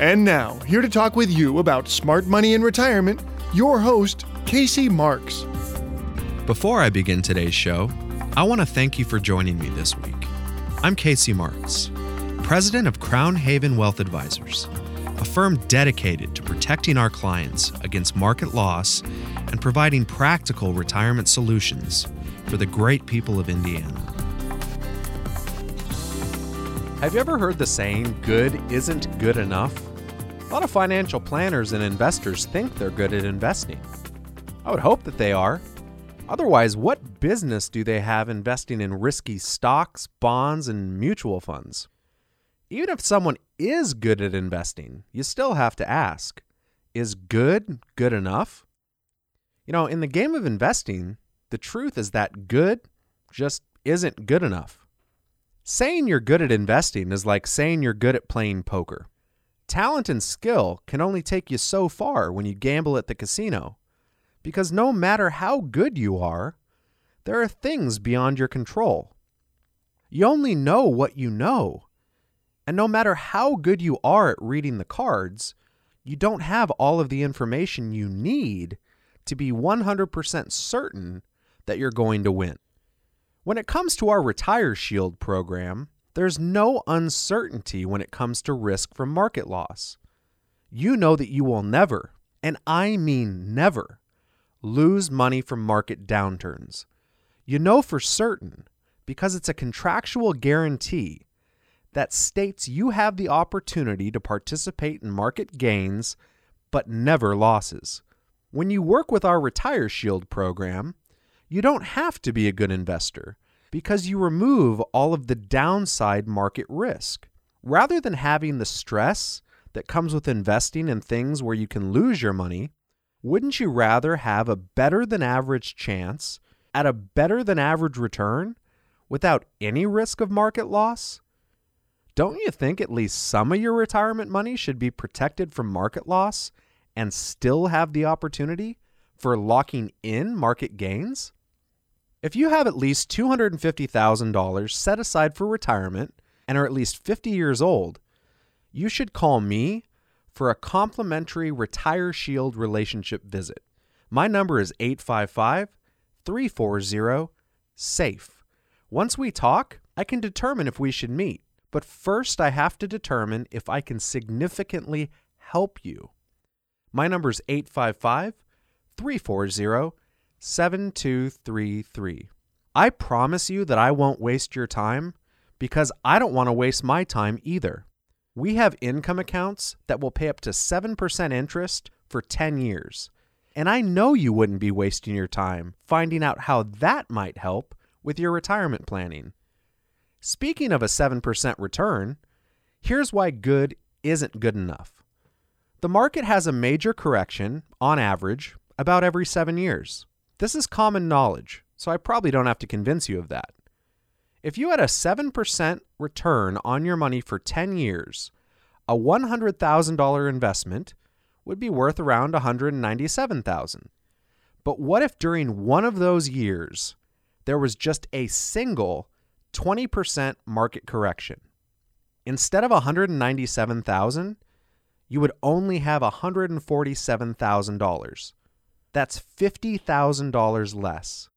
And now, here to talk with you about smart money in retirement, your host, Casey Marks. Before I begin today's show, I want to thank you for joining me this week. I'm Casey Marks, president of Crown Haven Wealth Advisors, a firm dedicated to protecting our clients against market loss and providing practical retirement solutions for the great people of Indiana. Have you ever heard the saying, good isn't good enough? A lot of financial planners and investors think they're good at investing. I would hope that they are. Otherwise, what business do they have investing in risky stocks, bonds, and mutual funds? Even if someone is good at investing, you still have to ask is good good enough? You know, in the game of investing, the truth is that good just isn't good enough. Saying you're good at investing is like saying you're good at playing poker. Talent and skill can only take you so far when you gamble at the casino. Because no matter how good you are, there are things beyond your control. You only know what you know. And no matter how good you are at reading the cards, you don't have all of the information you need to be 100% certain that you're going to win. When it comes to our Retire Shield program, there's no uncertainty when it comes to risk from market loss. You know that you will never, and I mean never, lose money from market downturns. You know for certain because it's a contractual guarantee that states you have the opportunity to participate in market gains but never losses. When you work with our Retire Shield program, you don't have to be a good investor because you remove all of the downside market risk. Rather than having the stress that comes with investing in things where you can lose your money, wouldn't you rather have a better than average chance at a better than average return without any risk of market loss? Don't you think at least some of your retirement money should be protected from market loss and still have the opportunity for locking in market gains? If you have at least $250,000 set aside for retirement and are at least 50 years old, you should call me for a complimentary Retire Shield relationship visit. My number is 855 340 SAFE. Once we talk, I can determine if we should meet, but first I have to determine if I can significantly help you. My number is 855 340 7233. I promise you that I won't waste your time because I don't want to waste my time either. We have income accounts that will pay up to 7% interest for 10 years. And I know you wouldn't be wasting your time finding out how that might help with your retirement planning. Speaking of a 7% return, here's why good isn't good enough. The market has a major correction, on average, about every seven years. This is common knowledge, so I probably don't have to convince you of that. If you had a 7% return on your money for 10 years, a $100,000 investment would be worth around 197,000. But what if during one of those years there was just a single 20% market correction? Instead of 197,000, you would only have $147,000. That's $50,000 less.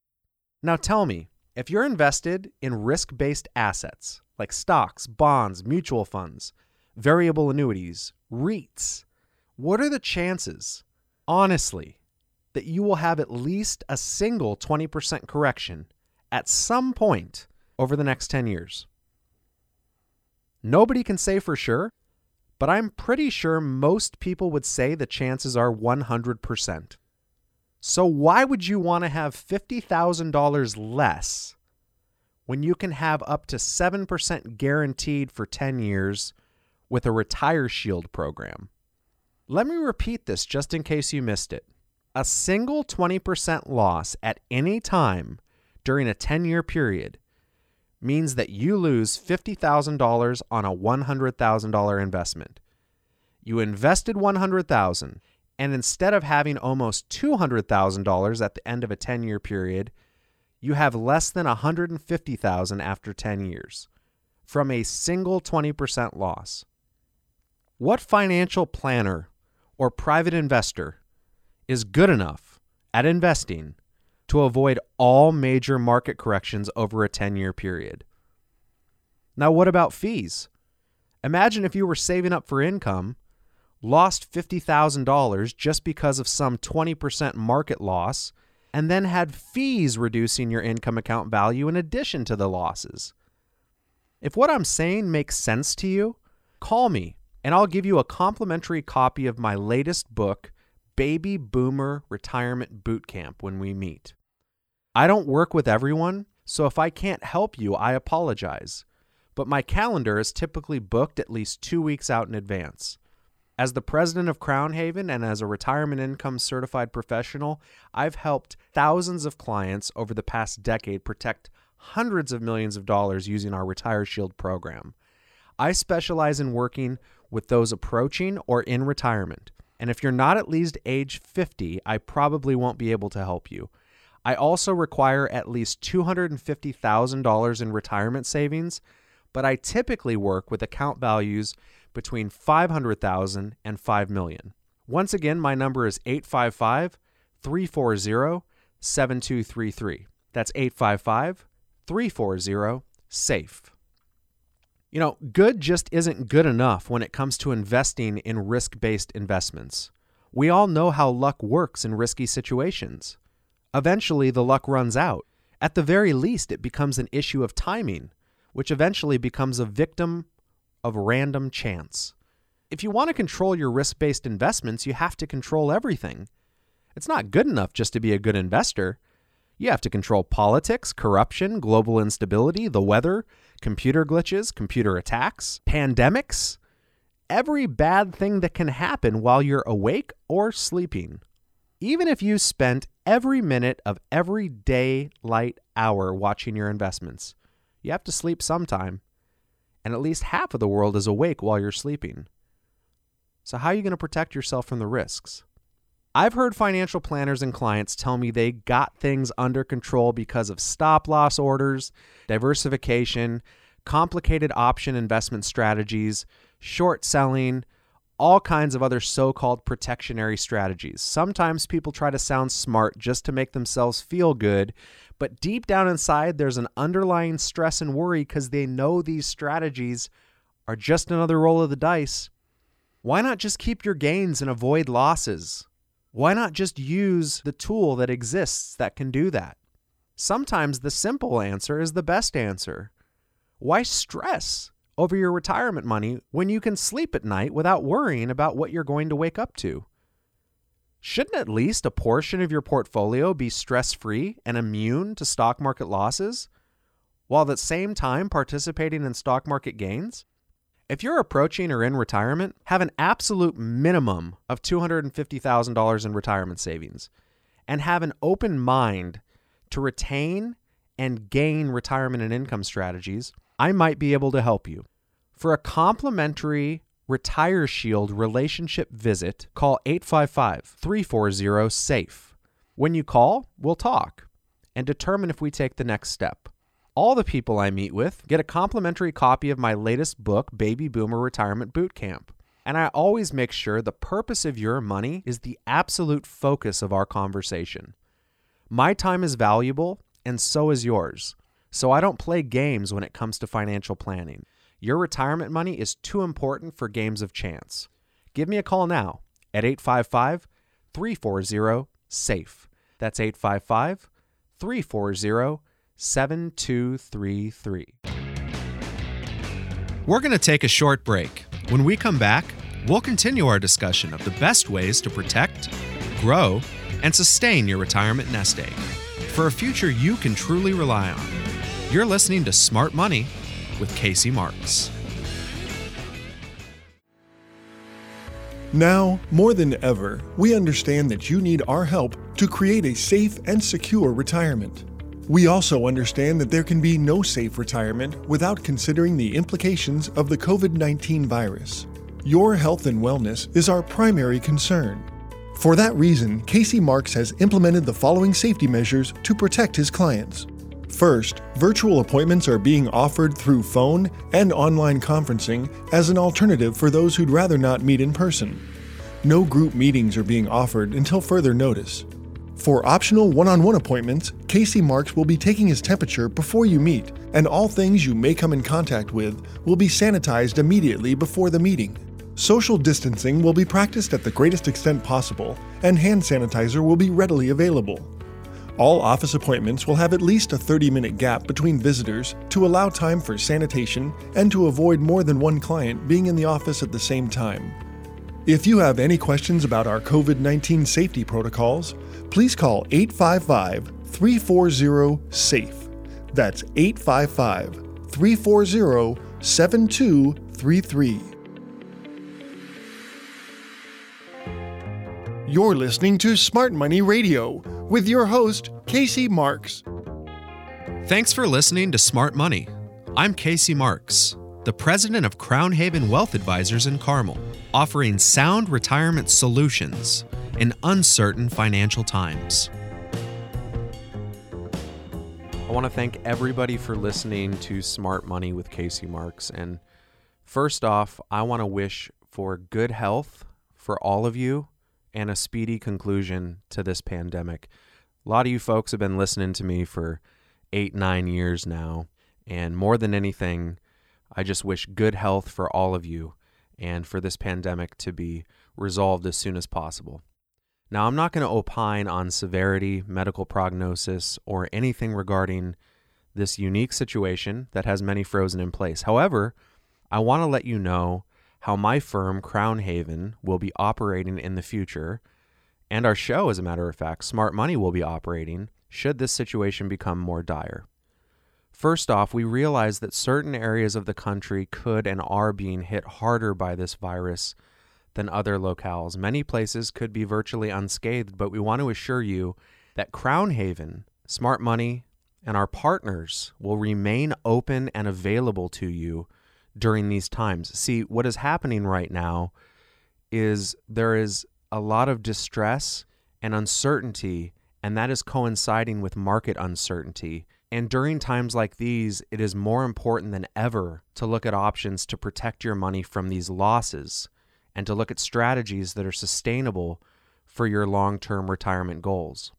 Now tell me, if you're invested in risk based assets like stocks, bonds, mutual funds, variable annuities, REITs, what are the chances, honestly, that you will have at least a single 20% correction at some point over the next 10 years? Nobody can say for sure, but I'm pretty sure most people would say the chances are 100%. So, why would you want to have $50,000 less when you can have up to 7% guaranteed for 10 years with a Retire Shield program? Let me repeat this just in case you missed it. A single 20% loss at any time during a 10 year period means that you lose $50,000 on a $100,000 investment. You invested 100,000 and instead of having almost $200,000 at the end of a 10 year period, you have less than 150,000 after 10 years from a single 20% loss. What financial planner or private investor is good enough at investing to avoid all major market corrections over a 10 year period? Now, what about fees? Imagine if you were saving up for income, lost $50,000 just because of some 20% market loss, and then had fees reducing your income account value in addition to the losses. If what I'm saying makes sense to you, call me and I'll give you a complimentary copy of my latest book, Baby Boomer Retirement Boot Camp, when we meet. I don't work with everyone, so if I can't help you, I apologize. But my calendar is typically booked at least two weeks out in advance. As the president of Crown Haven and as a retirement income certified professional, I've helped thousands of clients over the past decade protect hundreds of millions of dollars using our Retire Shield program. I specialize in working with those approaching or in retirement. And if you're not at least age 50, I probably won't be able to help you. I also require at least $250,000 in retirement savings, but I typically work with account values between 500,000 and 5 million. Once again, my number is 855 340 7233. That's 855 340 SAFE. You know, good just isn't good enough when it comes to investing in risk based investments. We all know how luck works in risky situations. Eventually, the luck runs out. At the very least, it becomes an issue of timing, which eventually becomes a victim of random chance. If you want to control your risk based investments, you have to control everything. It's not good enough just to be a good investor. You have to control politics, corruption, global instability, the weather, computer glitches, computer attacks, pandemics, every bad thing that can happen while you're awake or sleeping. Even if you spent every minute of every daylight hour watching your investments, you have to sleep sometime and at least half of the world is awake while you're sleeping. So, how are you going to protect yourself from the risks? I've heard financial planners and clients tell me they got things under control because of stop loss orders, diversification, complicated option investment strategies, short selling, all kinds of other so called protectionary strategies. Sometimes people try to sound smart just to make themselves feel good, but deep down inside, there's an underlying stress and worry because they know these strategies are just another roll of the dice. Why not just keep your gains and avoid losses? Why not just use the tool that exists that can do that? Sometimes the simple answer is the best answer. Why stress? over your retirement money when you can sleep at night without worrying about what you're going to wake up to? Shouldn't at least a portion of your portfolio be stress free and immune to stock market losses, while at the same time participating in stock market gains? If you're approaching or in retirement, have an absolute minimum of $250,000 in retirement savings and have an open mind to retain and gain retirement and income strategies I might be able to help you. For a complimentary Retire Shield relationship visit, call 855 340 SAFE. When you call, we'll talk and determine if we take the next step. All the people I meet with get a complimentary copy of my latest book, Baby Boomer Retirement Boot Camp. And I always make sure the purpose of your money is the absolute focus of our conversation. My time is valuable, and so is yours. So I don't play games when it comes to financial planning. Your retirement money is too important for games of chance. Give me a call now at 855 340 SAFE. That's 855 340 7233. We're going to take a short break. When we come back, we'll continue our discussion of the best ways to protect, grow, and sustain your retirement nest egg for a future you can truly rely on. You're listening to Smart Money with Casey Marks. Now, more than ever, we understand that you need our help to create a safe and secure retirement. We also understand that there can be no safe retirement without considering the implications of the COVID 19 virus. Your health and wellness is our primary concern. For that reason, Casey Marks has implemented the following safety measures to protect his clients. First, virtual appointments are being offered through phone and online conferencing as an alternative for those who'd rather not meet in person. No group meetings are being offered until further notice. For optional one on one appointments, Casey Marks will be taking his temperature before you meet, and all things you may come in contact with will be sanitized immediately before the meeting. Social distancing will be practiced at the greatest extent possible, and hand sanitizer will be readily available. All office appointments will have at least a 30 minute gap between visitors to allow time for sanitation and to avoid more than one client being in the office at the same time. If you have any questions about our COVID 19 safety protocols, please call 855 340 SAFE. That's 855 340 7233. You're listening to Smart Money Radio with your host, Casey Marks. Thanks for listening to Smart Money. I'm Casey Marks, the president of Crown Haven Wealth Advisors in Carmel, offering sound retirement solutions in uncertain financial times. I want to thank everybody for listening to Smart Money with Casey Marks. And first off, I want to wish for good health for all of you and a speedy conclusion to this pandemic. A lot of you folks have been listening to me for eight, nine years now. And more than anything, I just wish good health for all of you and for this pandemic to be resolved as soon as possible. Now, I'm not going to opine on severity, medical prognosis, or anything regarding this unique situation that has many frozen in place. However, I want to let you know how my firm, Crown Haven, will be operating in the future, and our show, as a matter of fact, Smart Money, will be operating should this situation become more dire. First off, we realize that certain areas of the country could and are being hit harder by this virus than other locales. Many places could be virtually unscathed, but we want to assure you that Crown Haven, Smart Money, and our partners will remain open and available to you during these times. See, what is happening right now is there is a lot of distress and uncertainty, and that is coinciding with market uncertainty. And during times like these, it is more important than ever to look at options to protect your money from these losses and to look at strategies that are sustainable for your long term retirement goals.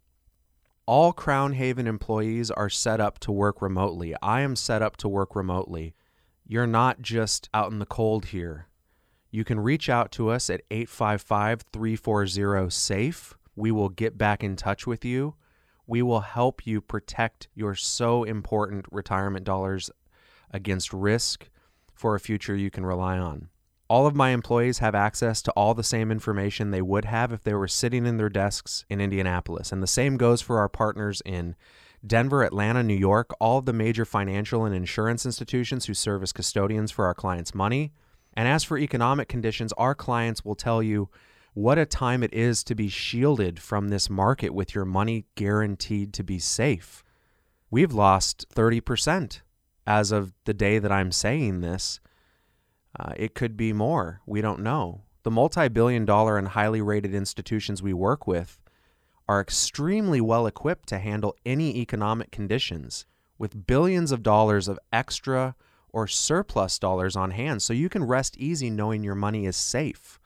All Crown Haven employees are set up to work remotely. I am set up to work remotely. You're not just out in the cold here. You can reach out to us at 855 340 SAFE. We will get back in touch with you. We will help you protect your so important retirement dollars against risk for a future you can rely on. All of my employees have access to all the same information they would have if they were sitting in their desks in Indianapolis. And the same goes for our partners in Denver, Atlanta, New York, all of the major financial and insurance institutions who serve as custodians for our clients' money. And as for economic conditions, our clients will tell you what a time it is to be shielded from this market with your money guaranteed to be safe. We've lost 30% as of the day that I'm saying this. Uh, it could be more. We don't know. The multi billion dollar and highly rated institutions we work with are extremely well equipped to handle any economic conditions with billions of dollars of extra or surplus dollars on hand so you can rest easy knowing your money is safe.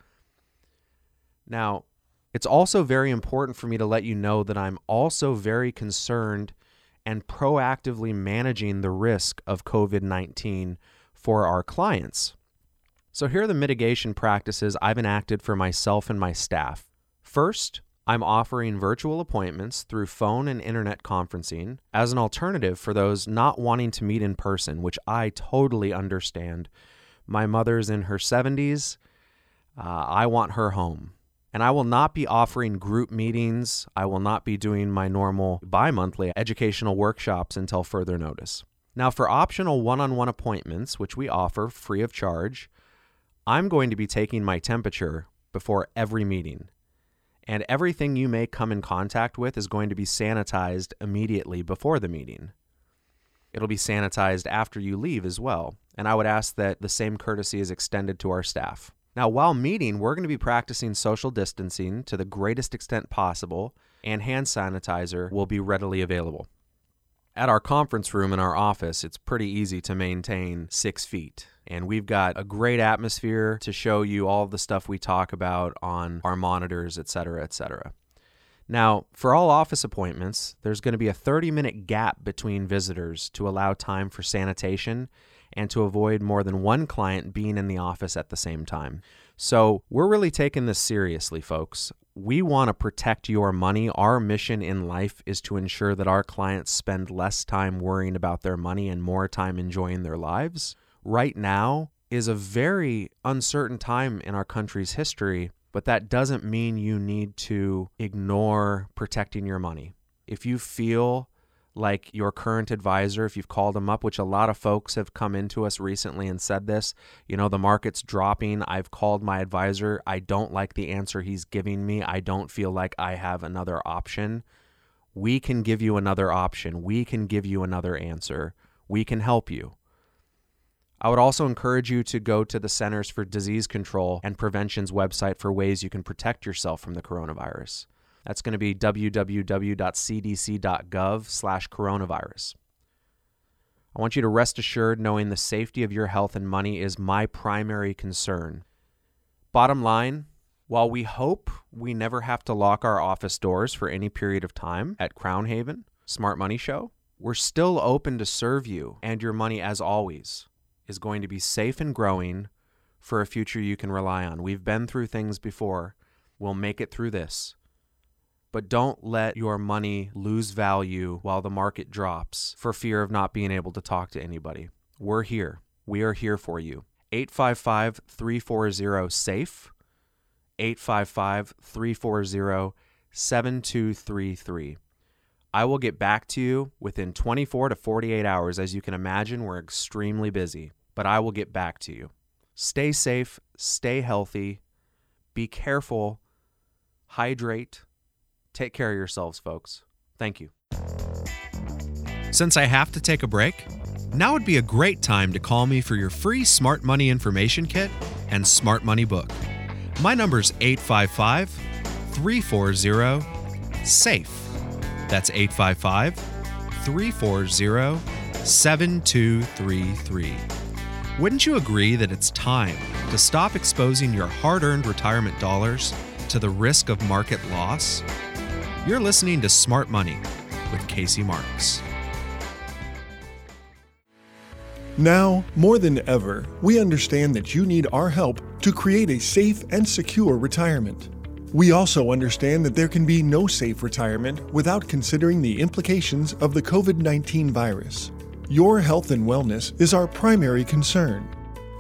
Now, it's also very important for me to let you know that I'm also very concerned and proactively managing the risk of COVID 19 for our clients. So, here are the mitigation practices I've enacted for myself and my staff. First, I'm offering virtual appointments through phone and internet conferencing as an alternative for those not wanting to meet in person, which I totally understand. My mother's in her 70s. Uh, I want her home. And I will not be offering group meetings. I will not be doing my normal bi monthly educational workshops until further notice. Now, for optional one on one appointments, which we offer free of charge, I'm going to be taking my temperature before every meeting. And everything you may come in contact with is going to be sanitized immediately before the meeting. It'll be sanitized after you leave as well. And I would ask that the same courtesy is extended to our staff. Now, while meeting, we're going to be practicing social distancing to the greatest extent possible, and hand sanitizer will be readily available. At our conference room in our office, it's pretty easy to maintain six feet. And we've got a great atmosphere to show you all the stuff we talk about on our monitors, et cetera, et cetera. Now, for all office appointments, there's going to be a 30 minute gap between visitors to allow time for sanitation and to avoid more than one client being in the office at the same time. So, we're really taking this seriously, folks. We want to protect your money. Our mission in life is to ensure that our clients spend less time worrying about their money and more time enjoying their lives. Right now is a very uncertain time in our country's history but that doesn't mean you need to ignore protecting your money. If you feel like your current advisor, if you've called them up, which a lot of folks have come into us recently and said this, you know, the market's dropping. I've called my advisor. I don't like the answer he's giving me. I don't feel like I have another option. We can give you another option. We can give you another answer. We can help you. I would also encourage you to go to the Centers for Disease Control and Prevention's website for ways you can protect yourself from the coronavirus. That's going to be www.cdc.gov slash coronavirus. I want you to rest assured knowing the safety of your health and money is my primary concern. Bottom line, while we hope we never have to lock our office doors for any period of time at Crown Haven Smart Money Show, we're still open to serve you and your money as always is going to be safe and growing for a future you can rely on. We've been through things before. We'll make it through this. But don't let your money lose value while the market drops for fear of not being able to talk to anybody. We're here. We are here for you. 855 340 SAFE, 855 340 7233. I will get back to you within 24 to 48 hours. As you can imagine, we're extremely busy, but I will get back to you. Stay safe, stay healthy, be careful, hydrate, take care of yourselves, folks. Thank you. Since I have to take a break, now would be a great time to call me for your free Smart Money Information Kit and Smart Money Book. My number's 855 340 SAFE. That's 855 340 7233. Wouldn't you agree that it's time to stop exposing your hard earned retirement dollars to the risk of market loss? You're listening to Smart Money with Casey Marks. Now, more than ever, we understand that you need our help to create a safe and secure retirement. We also understand that there can be no safe retirement without considering the implications of the COVID 19 virus. Your health and wellness is our primary concern.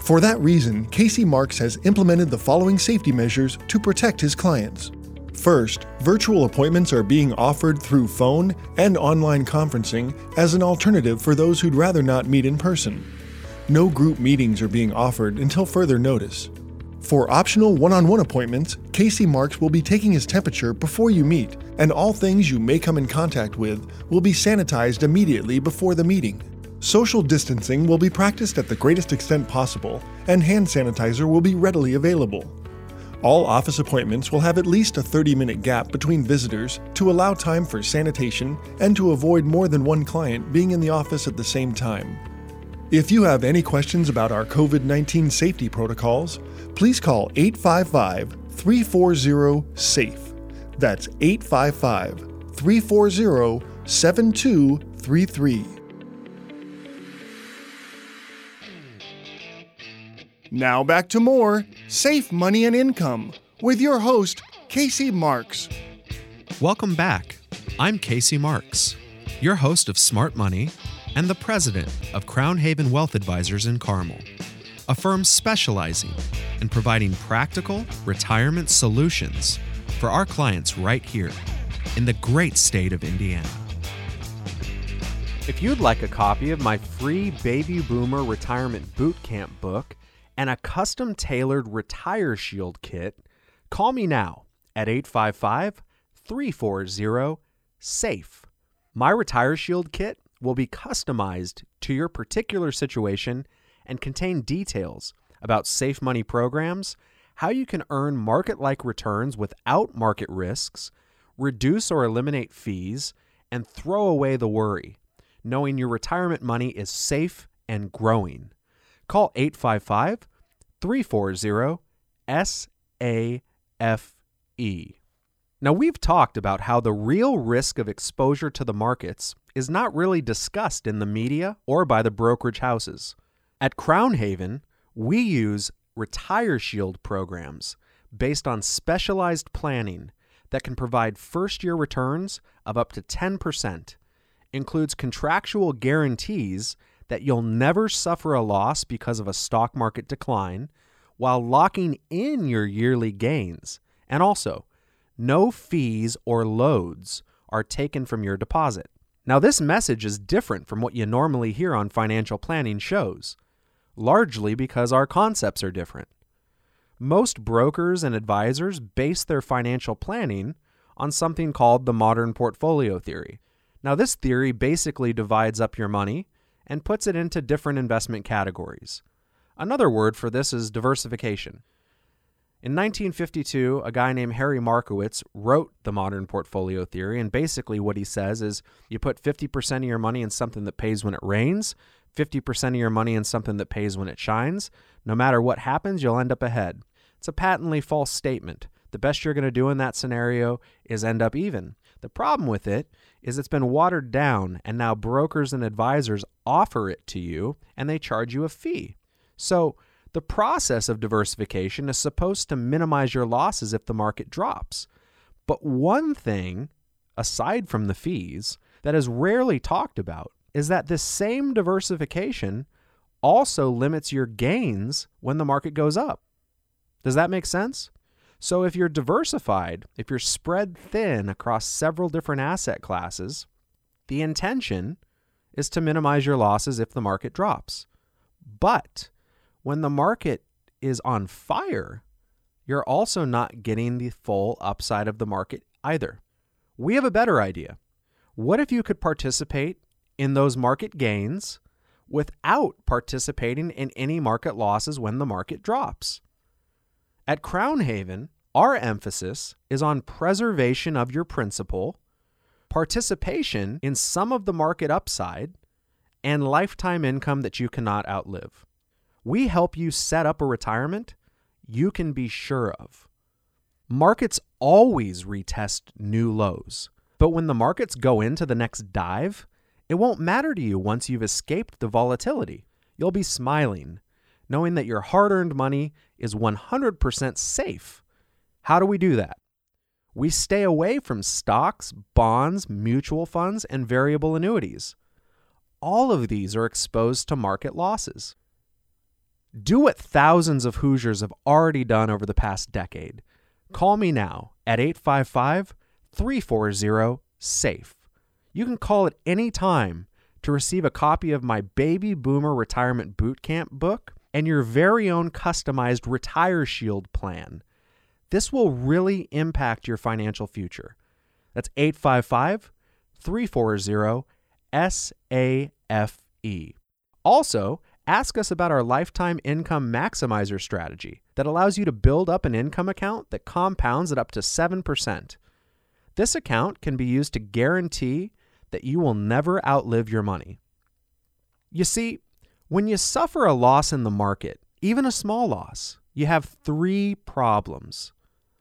For that reason, Casey Marks has implemented the following safety measures to protect his clients. First, virtual appointments are being offered through phone and online conferencing as an alternative for those who'd rather not meet in person. No group meetings are being offered until further notice. For optional one on one appointments, Casey Marks will be taking his temperature before you meet, and all things you may come in contact with will be sanitized immediately before the meeting. Social distancing will be practiced at the greatest extent possible, and hand sanitizer will be readily available. All office appointments will have at least a 30 minute gap between visitors to allow time for sanitation and to avoid more than one client being in the office at the same time. If you have any questions about our COVID 19 safety protocols, please call 855 340 SAFE. That's 855 340 7233. Now back to more Safe Money and Income with your host, Casey Marks. Welcome back. I'm Casey Marks, your host of Smart Money and the president of Crown Haven Wealth Advisors in Carmel, a firm specializing in providing practical retirement solutions for our clients right here in the great state of Indiana. If you'd like a copy of my free Baby Boomer Retirement Boot Camp book and a custom tailored Retire Shield kit, Call me now at 855 340 SAFE. My Retire Shield kit will be customized to your particular situation and contain details about safe money programs, how you can earn market like returns without market risks, reduce or eliminate fees, and throw away the worry, knowing your retirement money is safe and growing. Call 855 340 SAFE. Now, we've talked about how the real risk of exposure to the markets is not really discussed in the media or by the brokerage houses. At Crown Haven, we use Retire Shield programs based on specialized planning that can provide first year returns of up to 10%, includes contractual guarantees that you'll never suffer a loss because of a stock market decline while locking in your yearly gains, and also no fees or loads are taken from your deposit. Now, this message is different from what you normally hear on financial planning shows, largely because our concepts are different. Most brokers and advisors base their financial planning on something called the modern portfolio theory. Now, this theory basically divides up your money and puts it into different investment categories. Another word for this is diversification. In 1952, a guy named Harry Markowitz wrote the modern portfolio theory, and basically what he says is you put 50% of your money in something that pays when it rains, 50% of your money in something that pays when it shines. No matter what happens, you'll end up ahead. It's a patently false statement. The best you're going to do in that scenario is end up even. The problem with it is it's been watered down, and now brokers and advisors offer it to you and they charge you a fee. So, the process of diversification is supposed to minimize your losses if the market drops. But one thing, aside from the fees, that is rarely talked about is that this same diversification also limits your gains when the market goes up. Does that make sense? So, if you're diversified, if you're spread thin across several different asset classes, the intention is to minimize your losses if the market drops. But when the market is on fire, you're also not getting the full upside of the market either. We have a better idea. What if you could participate in those market gains without participating in any market losses when the market drops? At Crown Haven, our emphasis is on preservation of your principal, participation in some of the market upside, and lifetime income that you cannot outlive we help you set up a retirement you can be sure of. Markets always retest new lows, but when the markets go into the next dive, it won't matter to you once you've escaped the volatility. You'll be smiling, knowing that your hard earned money is 100% safe. How do we do that? We stay away from stocks, bonds, mutual funds, and variable annuities. All of these are exposed to market losses. Do what thousands of Hoosiers have already done over the past decade. Call me now at 855 340 SAFE. You can call at any time to receive a copy of my Baby Boomer Retirement Bootcamp book and your very own customized Retire Shield plan. This will really impact your financial future. That's 855 340 SAFE. Also, Ask us about our lifetime income maximizer strategy that allows you to build up an income account that compounds at up to 7%. This account can be used to guarantee that you will never outlive your money. You see, when you suffer a loss in the market, even a small loss, you have three problems.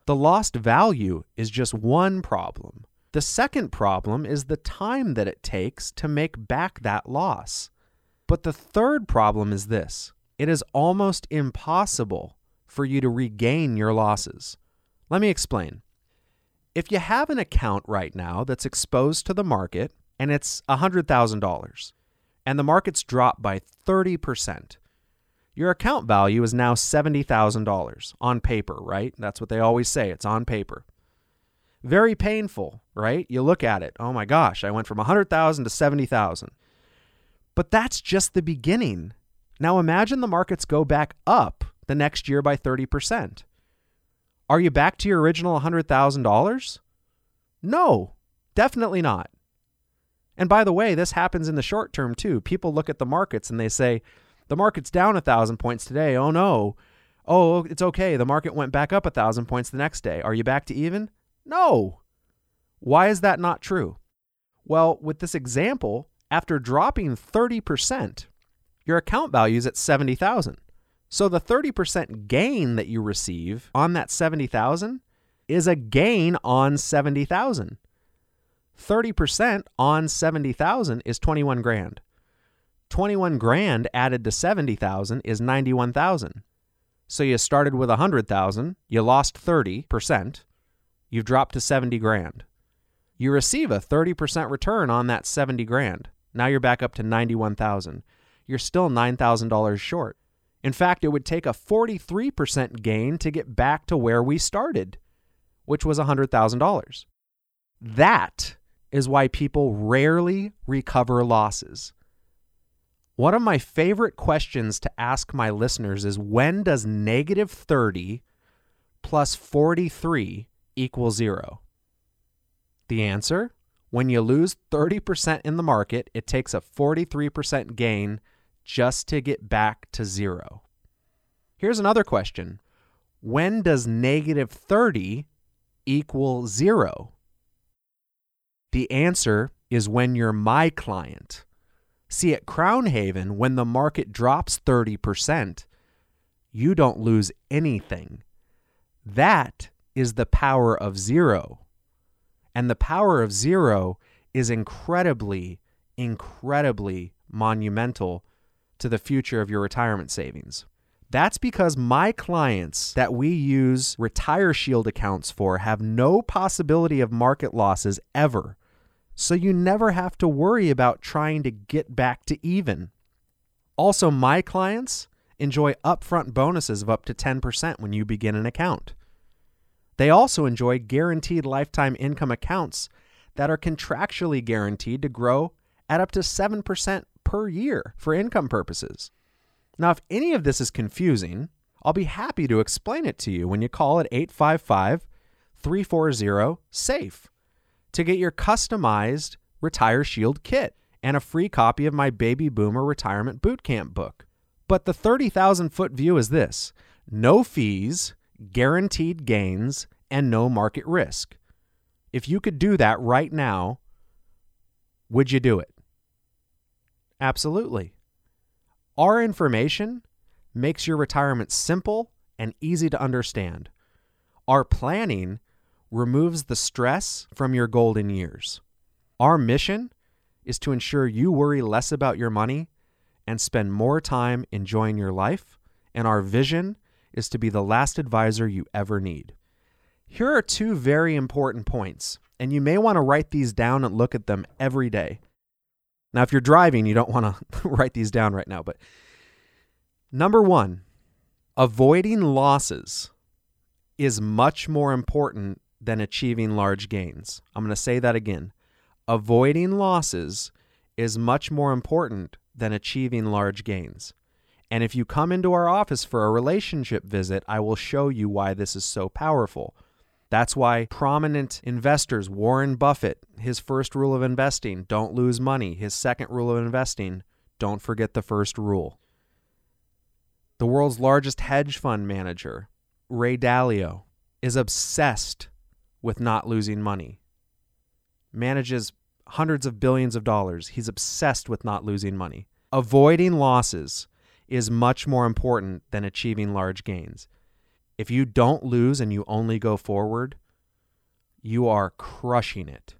The lost value is just one problem. The second problem is the time that it takes to make back that loss. But the third problem is this it is almost impossible for you to regain your losses. Let me explain. If you have an account right now that's exposed to the market and it's $100,000 and the market's dropped by 30%, your account value is now $70,000 on paper, right? That's what they always say, it's on paper. Very painful, right? You look at it, oh my gosh, I went from 100,000 to 70,000. But that's just the beginning. Now imagine the markets go back up the next year by 30%. Are you back to your original $100,000? No, definitely not. And by the way, this happens in the short term too. People look at the markets and they say, the market's down a thousand points today. Oh no. Oh, it's okay. The market went back up a thousand points the next day. Are you back to even? No. Why is that not true? Well, with this example, after dropping 30%, your account value is at 70,000. So the 30% gain that you receive on that 70,000 is a gain on 70,000. 30% on 70,000 is 21 grand. 21 grand added to 70,000 is 91,000. So you started with 100,000, you lost 30%, you've dropped to 70 grand. You receive a 30% return on that 70 grand. Now you're back up to 91,000. You're still $9,000 short. In fact, it would take a 43% gain to get back to where we started, which was $100,000. That is why people rarely recover losses. One of my favorite questions to ask my listeners is when does negative 30 plus 43 equal zero? The answer when you lose 30% in the market, it takes a 43% gain just to get back to zero. Here's another question When does negative 30 equal zero? The answer is when you're my client. See, at Crown Haven, when the market drops 30%, you don't lose anything. That is the power of zero. And the power of zero is incredibly, incredibly monumental to the future of your retirement savings. That's because my clients that we use Retire Shield accounts for have no possibility of market losses ever. So you never have to worry about trying to get back to even. Also, my clients enjoy upfront bonuses of up to 10% when you begin an account. They also enjoy guaranteed lifetime income accounts that are contractually guaranteed to grow at up to 7% per year for income purposes. Now, if any of this is confusing, I'll be happy to explain it to you when you call at 855 340 SAFE to get your customized Retire Shield kit and a free copy of my Baby Boomer Retirement Bootcamp book. But the 30,000 foot view is this no fees, guaranteed gains, and no market risk. If you could do that right now, would you do it? Absolutely. Our information makes your retirement simple and easy to understand. Our planning removes the stress from your golden years. Our mission is to ensure you worry less about your money and spend more time enjoying your life, and our vision is to be the last advisor you ever need. Here are two very important points, and you may want to write these down and look at them every day. Now, if you're driving, you don't want to write these down right now, but number one, avoiding losses is much more important than achieving large gains. I'm going to say that again. Avoiding losses is much more important than achieving large gains. And if you come into our office for a relationship visit, I will show you why this is so powerful. That's why prominent investors, Warren Buffett, his first rule of investing, don't lose money. His second rule of investing, don't forget the first rule. The world's largest hedge fund manager, Ray Dalio, is obsessed with not losing money. Manages hundreds of billions of dollars. He's obsessed with not losing money. Avoiding losses is much more important than achieving large gains. If you don't lose and you only go forward, you are crushing it.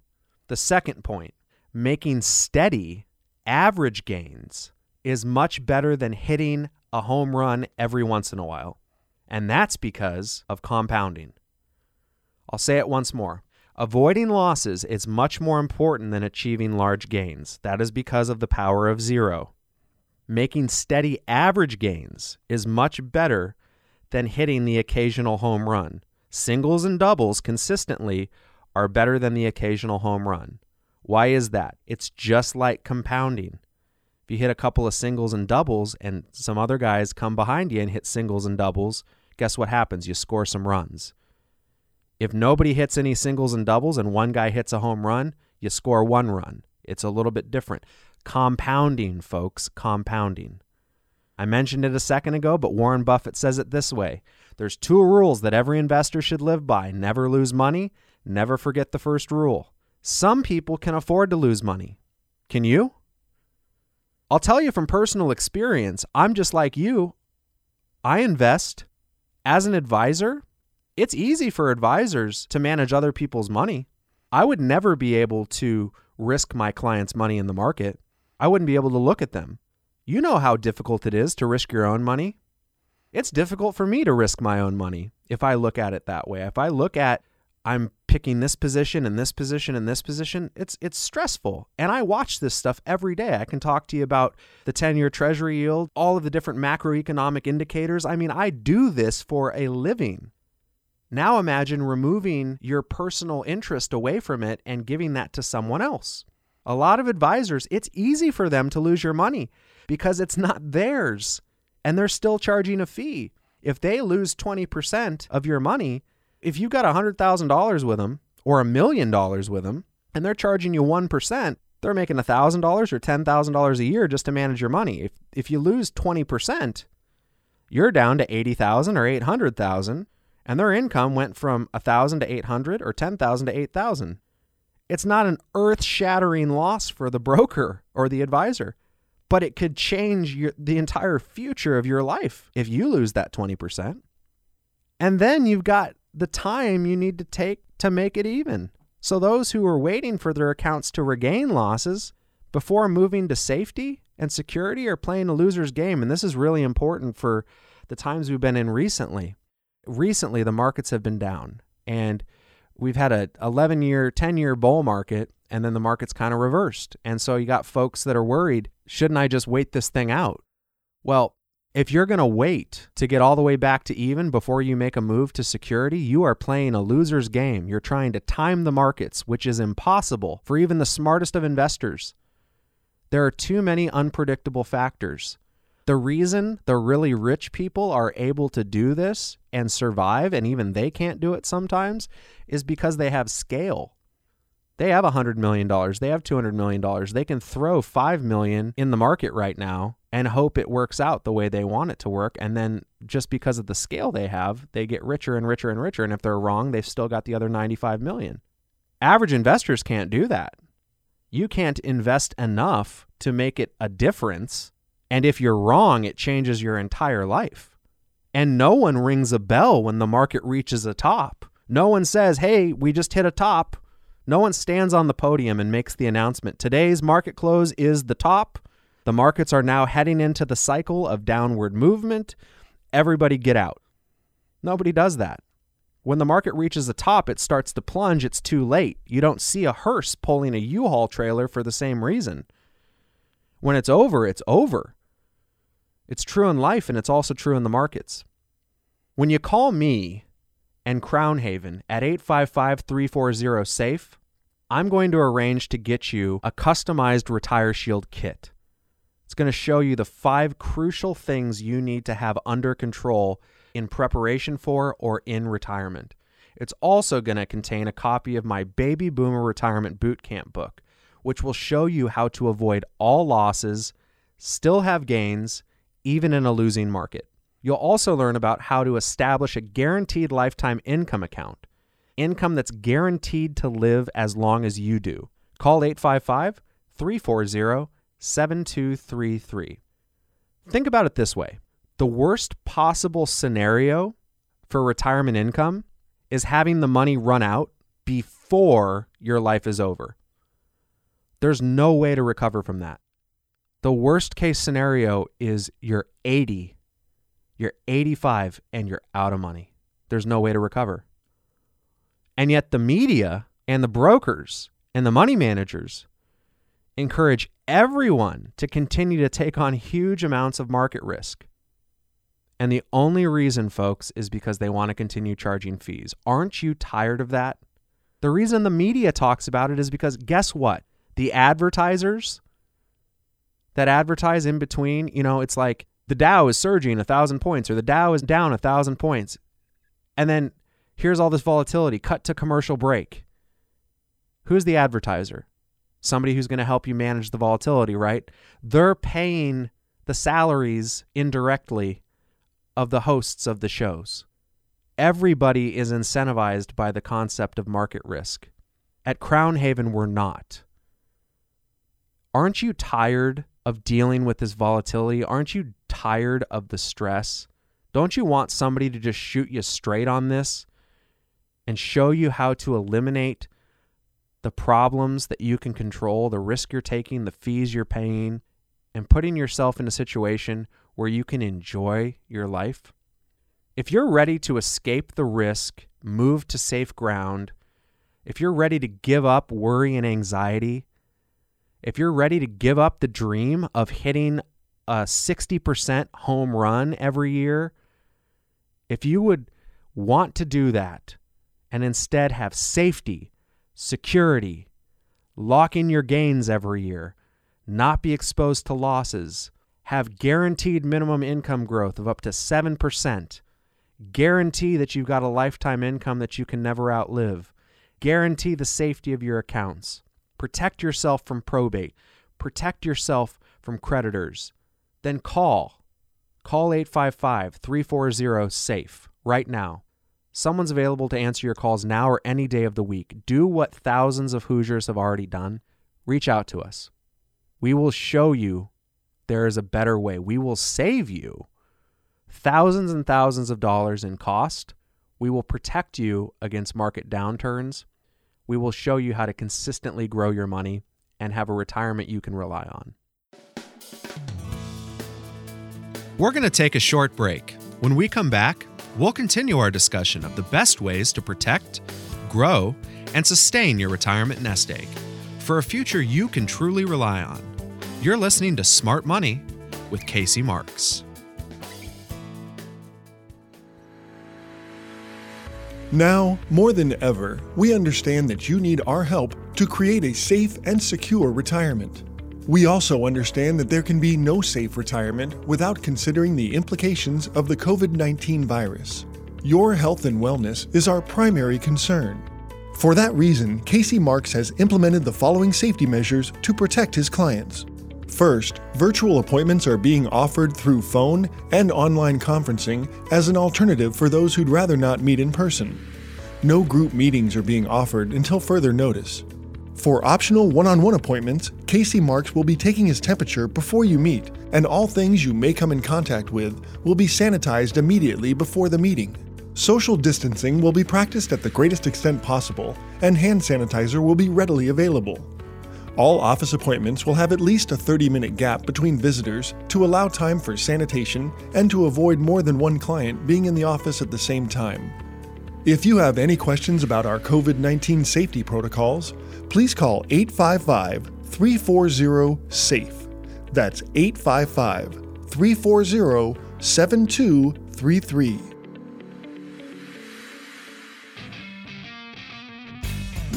The second point, making steady average gains is much better than hitting a home run every once in a while. And that's because of compounding. I'll say it once more. Avoiding losses is much more important than achieving large gains. That is because of the power of zero. Making steady average gains is much better than hitting the occasional home run. Singles and doubles consistently are better than the occasional home run. Why is that? It's just like compounding. If you hit a couple of singles and doubles and some other guys come behind you and hit singles and doubles, guess what happens? You score some runs. If nobody hits any singles and doubles and one guy hits a home run, you score one run. It's a little bit different. Compounding, folks, compounding. I mentioned it a second ago, but Warren Buffett says it this way There's two rules that every investor should live by never lose money, never forget the first rule. Some people can afford to lose money. Can you? I'll tell you from personal experience, I'm just like you. I invest as an advisor. It's easy for advisors to manage other people's money. I would never be able to risk my clients' money in the market. I wouldn't be able to look at them. You know how difficult it is to risk your own money. It's difficult for me to risk my own money if I look at it that way. If I look at I'm picking this position and this position and this position, it's it's stressful. And I watch this stuff every day. I can talk to you about the 10-year treasury yield, all of the different macroeconomic indicators. I mean, I do this for a living. Now imagine removing your personal interest away from it and giving that to someone else. A lot of advisors, it's easy for them to lose your money because it's not theirs and they're still charging a fee. If they lose 20% of your money, if you got $100,000 with them or a million dollars with them and they're charging you 1%, they're making $1,000 or $10,000 a year just to manage your money. If, if you lose 20%, you're down to 80,000 or 800,000 and their income went from 1,000 to 800 or 10,000 to 8,000. It's not an earth-shattering loss for the broker or the advisor, but it could change your, the entire future of your life if you lose that 20%. And then you've got the time you need to take to make it even. So those who are waiting for their accounts to regain losses before moving to safety and security are playing a loser's game. And this is really important for the times we've been in recently recently the markets have been down. And we've had a 11 year 10 year bull market and then the market's kind of reversed. And so you got folks that are worried shouldn't i just wait this thing out? Well if you're going to wait to get all the way back to even before you make a move to security you are playing a loser's game. You're trying to time the markets which is impossible for even the smartest of investors. There are too many unpredictable factors the reason the really rich people are able to do this and survive, and even they can't do it sometimes, is because they have scale. They have $100 million, they have $200 million. They can throw 5 million in the market right now and hope it works out the way they want it to work. And then just because of the scale they have, they get richer and richer and richer. And if they're wrong, they've still got the other 95 million. Average investors can't do that. You can't invest enough to make it a difference and if you're wrong, it changes your entire life. And no one rings a bell when the market reaches a top. No one says, hey, we just hit a top. No one stands on the podium and makes the announcement. Today's market close is the top. The markets are now heading into the cycle of downward movement. Everybody get out. Nobody does that. When the market reaches the top, it starts to plunge. It's too late. You don't see a hearse pulling a U Haul trailer for the same reason. When it's over, it's over. It's true in life and it's also true in the markets. When you call me and Crown Haven at 855 340 SAFE, I'm going to arrange to get you a customized Retire Shield kit. It's going to show you the five crucial things you need to have under control in preparation for or in retirement. It's also going to contain a copy of my Baby Boomer Retirement Bootcamp book, which will show you how to avoid all losses, still have gains, even in a losing market. You'll also learn about how to establish a guaranteed lifetime income account, income that's guaranteed to live as long as you do. Call 855 340 7233. Think about it this way the worst possible scenario for retirement income is having the money run out before your life is over. There's no way to recover from that. The worst case scenario is you're 80, you're 85, and you're out of money. There's no way to recover. And yet, the media and the brokers and the money managers encourage everyone to continue to take on huge amounts of market risk. And the only reason, folks, is because they want to continue charging fees. Aren't you tired of that? The reason the media talks about it is because guess what? The advertisers that advertise in between, you know, it's like the Dow is surging a thousand points or the Dow is down a thousand points. And then Here's all this volatility. Cut to commercial break. Who's the advertiser? Somebody who's going to help you manage the volatility, right? They're paying the salaries indirectly of the hosts of the shows. Everybody is incentivized by the concept of market risk. At Crown Haven, we're not. Aren't you tired of dealing with this volatility? Aren't you tired of the stress? Don't you want somebody to just shoot you straight on this and show you how to eliminate the problems that you can control, the risk you're taking, the fees you're paying, and putting yourself in a situation where you can enjoy your life? If you're ready to escape the risk, move to safe ground, if you're ready to give up worry and anxiety, if you're ready to give up the dream of hitting a 60% home run every year, if you would want to do that and instead have safety, security, lock in your gains every year, not be exposed to losses, have guaranteed minimum income growth of up to 7%, guarantee that you've got a lifetime income that you can never outlive, guarantee the safety of your accounts, protect yourself from probate, protect yourself from creditors, then call. Call 855 340 SAFE right now. Someone's available to answer your calls now or any day of the week. Do what thousands of Hoosiers have already done. Reach out to us. We will show you there is a better way. We will save you thousands and thousands of dollars in cost. We will protect you against market downturns. We will show you how to consistently grow your money and have a retirement you can rely on. We're going to take a short break. When we come back, we'll continue our discussion of the best ways to protect, grow, and sustain your retirement nest egg for a future you can truly rely on. You're listening to Smart Money with Casey Marks. Now, more than ever, we understand that you need our help to create a safe and secure retirement. We also understand that there can be no safe retirement without considering the implications of the COVID 19 virus. Your health and wellness is our primary concern. For that reason, Casey Marks has implemented the following safety measures to protect his clients. First, virtual appointments are being offered through phone and online conferencing as an alternative for those who'd rather not meet in person. No group meetings are being offered until further notice. For optional one on one appointments, Casey Marks will be taking his temperature before you meet, and all things you may come in contact with will be sanitized immediately before the meeting. Social distancing will be practiced at the greatest extent possible, and hand sanitizer will be readily available. All office appointments will have at least a 30 minute gap between visitors to allow time for sanitation and to avoid more than one client being in the office at the same time. If you have any questions about our COVID 19 safety protocols, please call 855 340 SAFE. That's 855 340 7233.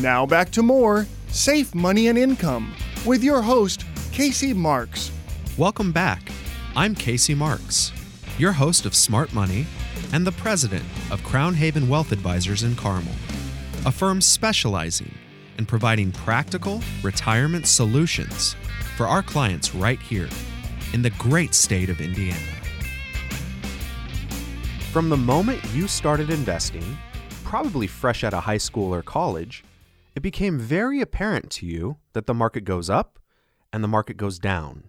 Now back to more Safe Money and Income with your host, Casey Marks. Welcome back. I'm Casey Marks, your host of Smart Money and the president of Crown Haven Wealth Advisors in Carmel, a firm specializing in providing practical retirement solutions for our clients right here in the great state of Indiana. From the moment you started investing, probably fresh out of high school or college, it became very apparent to you that the market goes up and the market goes down.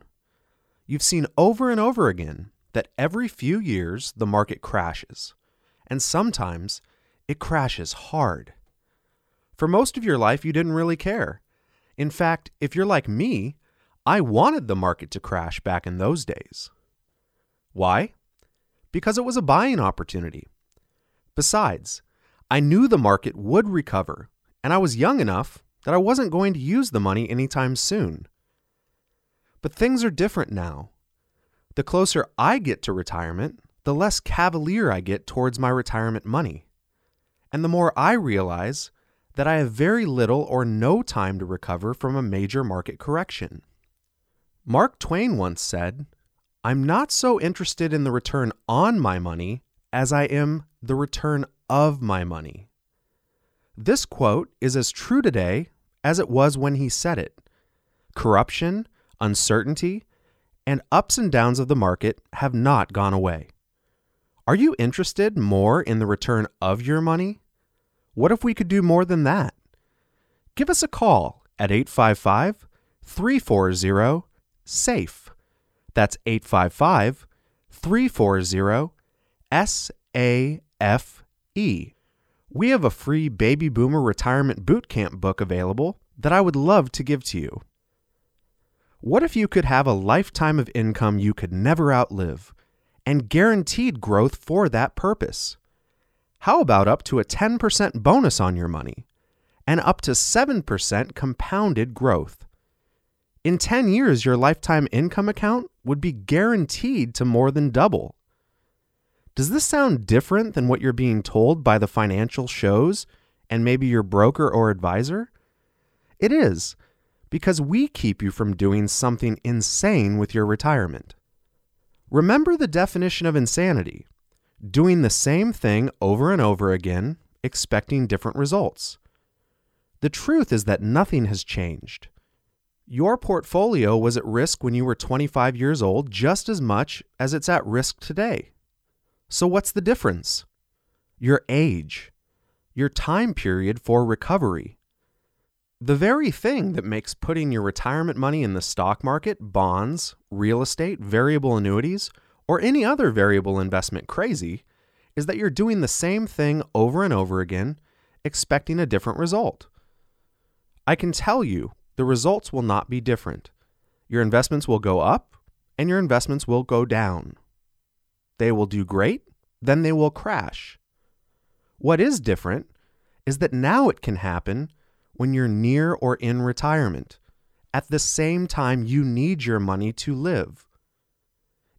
You've seen over and over again that every few years the market crashes, and sometimes it crashes hard. For most of your life, you didn't really care. In fact, if you're like me, I wanted the market to crash back in those days. Why? Because it was a buying opportunity. Besides, I knew the market would recover, and I was young enough that I wasn't going to use the money anytime soon. But things are different now. The closer I get to retirement, the less cavalier I get towards my retirement money. And the more I realize that I have very little or no time to recover from a major market correction. Mark Twain once said, I'm not so interested in the return on my money as I am the return of my money. This quote is as true today as it was when he said it. Corruption, uncertainty, and ups and downs of the market have not gone away. Are you interested more in the return of your money? What if we could do more than that? Give us a call at 855 340 SAFE. That's 855 340 SAFE. We have a free Baby Boomer Retirement Bootcamp book available that I would love to give to you. What if you could have a lifetime of income you could never outlive and guaranteed growth for that purpose? How about up to a 10% bonus on your money and up to 7% compounded growth? In 10 years, your lifetime income account would be guaranteed to more than double. Does this sound different than what you're being told by the financial shows and maybe your broker or advisor? It is, because we keep you from doing something insane with your retirement. Remember the definition of insanity doing the same thing over and over again, expecting different results. The truth is that nothing has changed. Your portfolio was at risk when you were 25 years old just as much as it's at risk today. So, what's the difference? Your age, your time period for recovery. The very thing that makes putting your retirement money in the stock market, bonds, real estate, variable annuities, or any other variable investment crazy is that you're doing the same thing over and over again, expecting a different result. I can tell you the results will not be different. Your investments will go up and your investments will go down. They will do great, then they will crash. What is different is that now it can happen when you're near or in retirement, at the same time you need your money to live.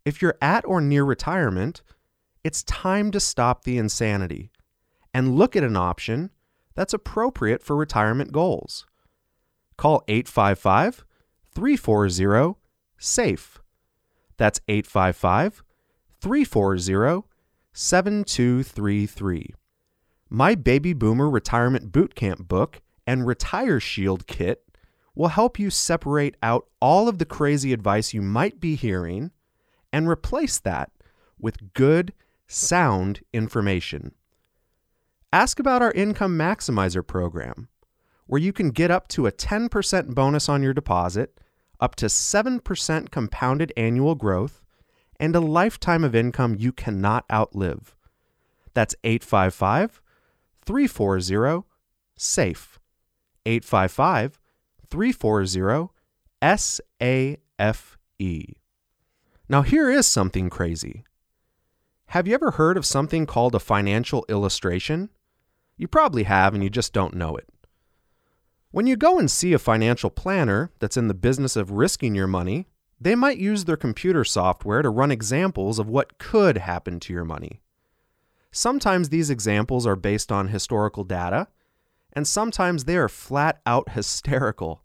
If you're at or near retirement, it's time to stop the insanity and look at an option that's appropriate for retirement goals. Call 855 340 SAFE. That's 855 340 7233. My Baby Boomer Retirement Bootcamp book and Retire Shield kit will help you separate out all of the crazy advice you might be hearing and replace that with good, sound information. Ask about our Income Maximizer program, where you can get up to a 10% bonus on your deposit, up to 7% compounded annual growth, and a lifetime of income you cannot outlive. That's 855 340 SAFE. 855 340 SAFE. Now, here is something crazy. Have you ever heard of something called a financial illustration? You probably have, and you just don't know it. When you go and see a financial planner that's in the business of risking your money, they might use their computer software to run examples of what could happen to your money. Sometimes these examples are based on historical data, and sometimes they are flat out hysterical.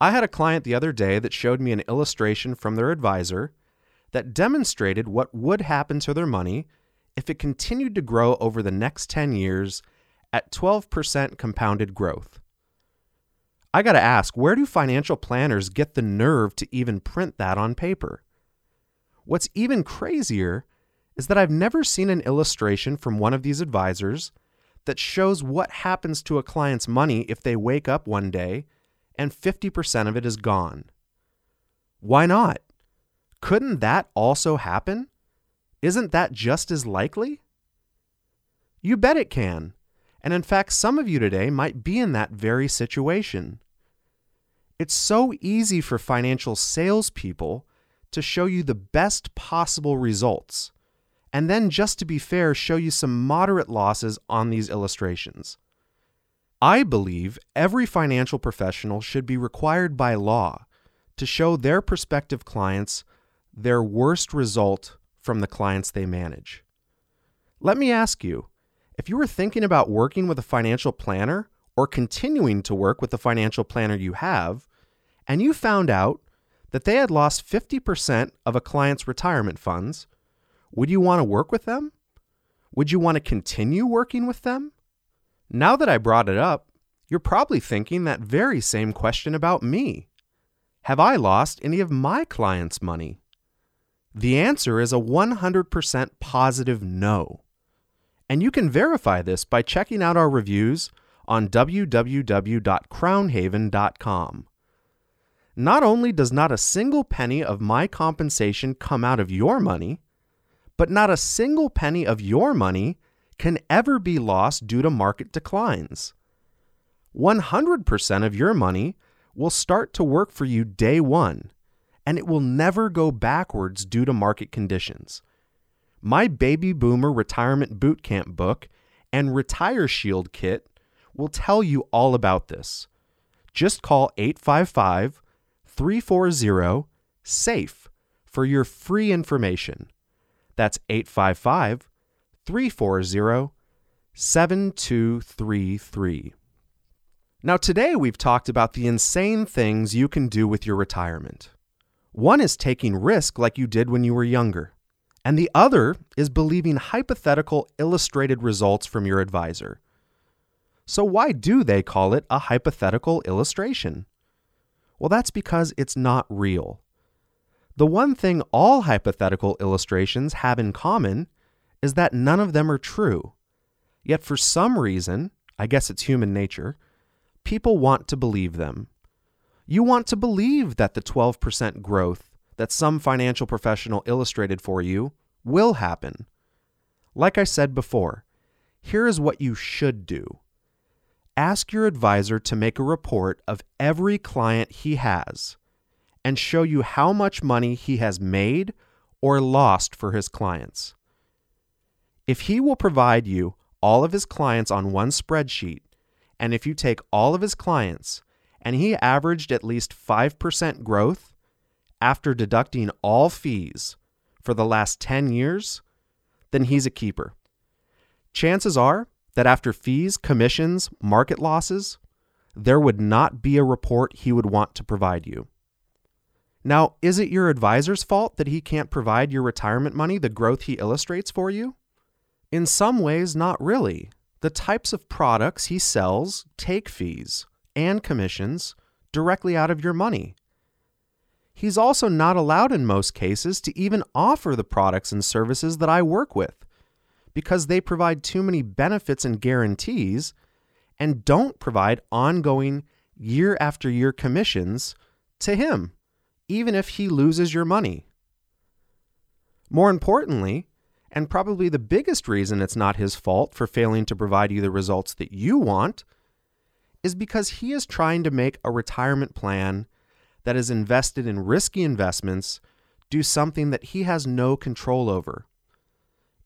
I had a client the other day that showed me an illustration from their advisor that demonstrated what would happen to their money if it continued to grow over the next 10 years at 12% compounded growth. I got to ask, where do financial planners get the nerve to even print that on paper? What's even crazier is that I've never seen an illustration from one of these advisors that shows what happens to a client's money if they wake up one day and 50% of it is gone. Why not? Couldn't that also happen? Isn't that just as likely? You bet it can. And in fact, some of you today might be in that very situation. It's so easy for financial salespeople to show you the best possible results, and then, just to be fair, show you some moderate losses on these illustrations. I believe every financial professional should be required by law to show their prospective clients their worst result from the clients they manage. Let me ask you if you were thinking about working with a financial planner or continuing to work with the financial planner you have, and you found out that they had lost 50% of a client's retirement funds, would you want to work with them? Would you want to continue working with them? Now that I brought it up, you're probably thinking that very same question about me. Have I lost any of my clients' money? The answer is a 100% positive no. And you can verify this by checking out our reviews on www.crownhaven.com. Not only does not a single penny of my compensation come out of your money, but not a single penny of your money can ever be lost due to market declines. 100% of your money will start to work for you day one, and it will never go backwards due to market conditions. My Baby Boomer Retirement Bootcamp book and Retire Shield kit will tell you all about this. Just call 855 340 SAFE for your free information. That's 855 340 7233. Now, today we've talked about the insane things you can do with your retirement. One is taking risk like you did when you were younger, and the other is believing hypothetical illustrated results from your advisor. So, why do they call it a hypothetical illustration? Well, that's because it's not real. The one thing all hypothetical illustrations have in common is that none of them are true. Yet, for some reason, I guess it's human nature, people want to believe them. You want to believe that the 12% growth that some financial professional illustrated for you will happen. Like I said before, here is what you should do ask your advisor to make a report of every client he has and show you how much money he has made or lost for his clients. If he will provide you all of his clients on one spreadsheet, and if you take all of his clients and he averaged at least 5% growth after deducting all fees for the last 10 years, then he's a keeper. Chances are that after fees, commissions, market losses, there would not be a report he would want to provide you. Now, is it your advisor's fault that he can't provide your retirement money the growth he illustrates for you? In some ways, not really the types of products he sells take fees and commissions directly out of your money. He's also not allowed in most cases to even offer the products and services that I work with because they provide too many benefits and guarantees and don't provide ongoing year after year commissions to him, even if he loses your money. More importantly, and probably the biggest reason it's not his fault for failing to provide you the results that you want, is because he is trying to make a retirement plan that is invested in risky investments do something that he has no control over.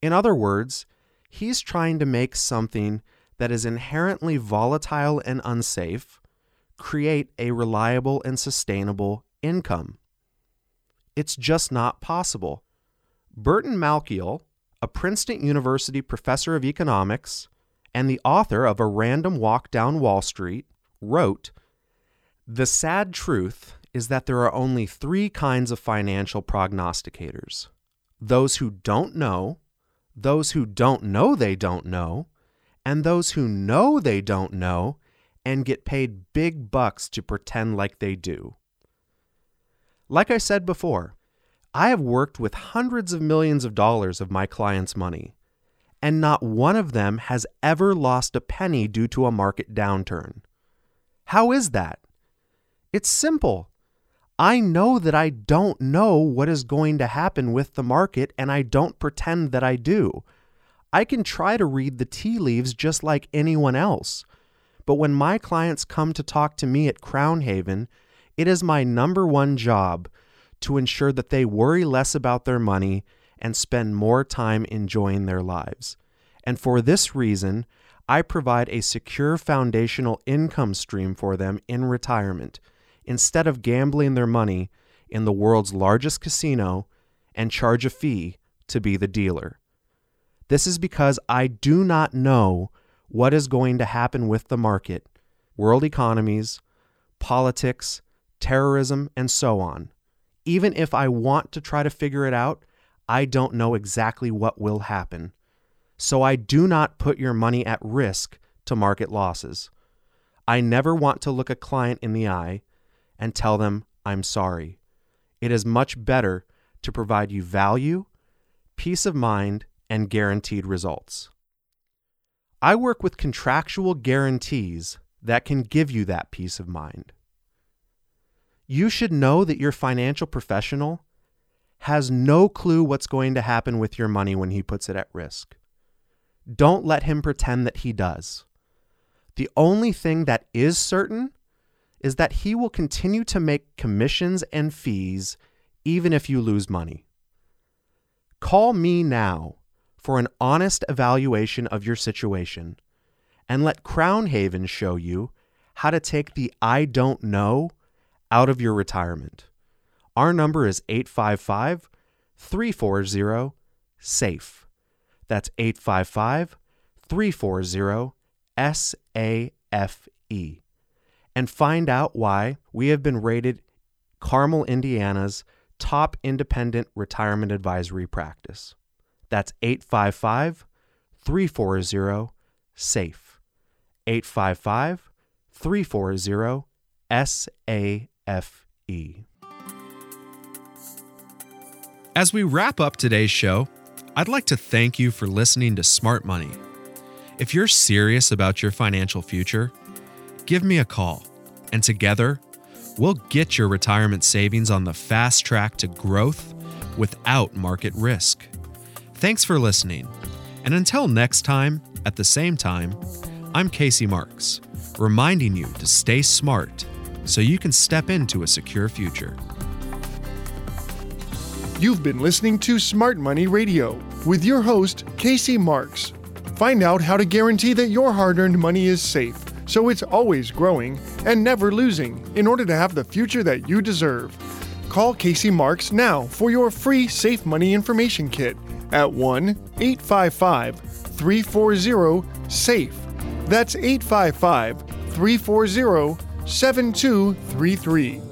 In other words, he's trying to make something that is inherently volatile and unsafe create a reliable and sustainable income. It's just not possible. Burton Malkiel, a Princeton University professor of economics and the author of A Random Walk Down Wall Street, wrote The sad truth is that there are only three kinds of financial prognosticators those who don't know, those who don't know they don't know, and those who know they don't know and get paid big bucks to pretend like they do. Like I said before, I have worked with hundreds of millions of dollars of my clients' money, and not one of them has ever lost a penny due to a market downturn. How is that? It's simple. I know that I don't know what is going to happen with the market, and I don't pretend that I do. I can try to read the tea leaves just like anyone else. But when my clients come to talk to me at Crown Haven, it is my number one job to ensure that they worry less about their money and spend more time enjoying their lives. And for this reason, I provide a secure foundational income stream for them in retirement instead of gambling their money in the world's largest casino and charge a fee to be the dealer. This is because I do not know what is going to happen with the market, world economies, politics, terrorism, and so on even if I want to try to figure it out, I don't know exactly what will happen. so I do not put your money at risk to market losses. I never want to look a client in the eye and tell them I'm sorry. It is much better to provide you value, peace of mind, and guaranteed results. I work with contractual guarantees that can give you that peace of mind. You should know that your financial professional has no clue what's going to happen with your money when he puts it at risk. Don't let him pretend that he does. The only thing that is certain is that he will continue to make commissions and fees even if you lose money. Call me now for an honest evaluation of your situation and let Crown Haven show you how to take the I don't know out of your retirement. Our number is 855 340 SAFE. That's 855 340 SAFE. And find out why we have been rated Carmel, Indiana's top independent retirement advisory practice. That's 855 340 SAFE. 855 340 SAFE. As we wrap up today's show, I'd like to thank you for listening to Smart Money. If you're serious about your financial future, give me a call, and together, we'll get your retirement savings on the fast track to growth without market risk. Thanks for listening, and until next time, at the same time, I'm Casey Marks, reminding you to stay smart so you can step into a secure future. You've been listening to Smart Money Radio with your host, Casey Marks. Find out how to guarantee that your hard earned money is safe, so it's always growing and never losing in order to have the future that you deserve. Call Casey Marks now for your free Safe Money Information Kit at 1 855 340 SAFE. That's 855 340 7233.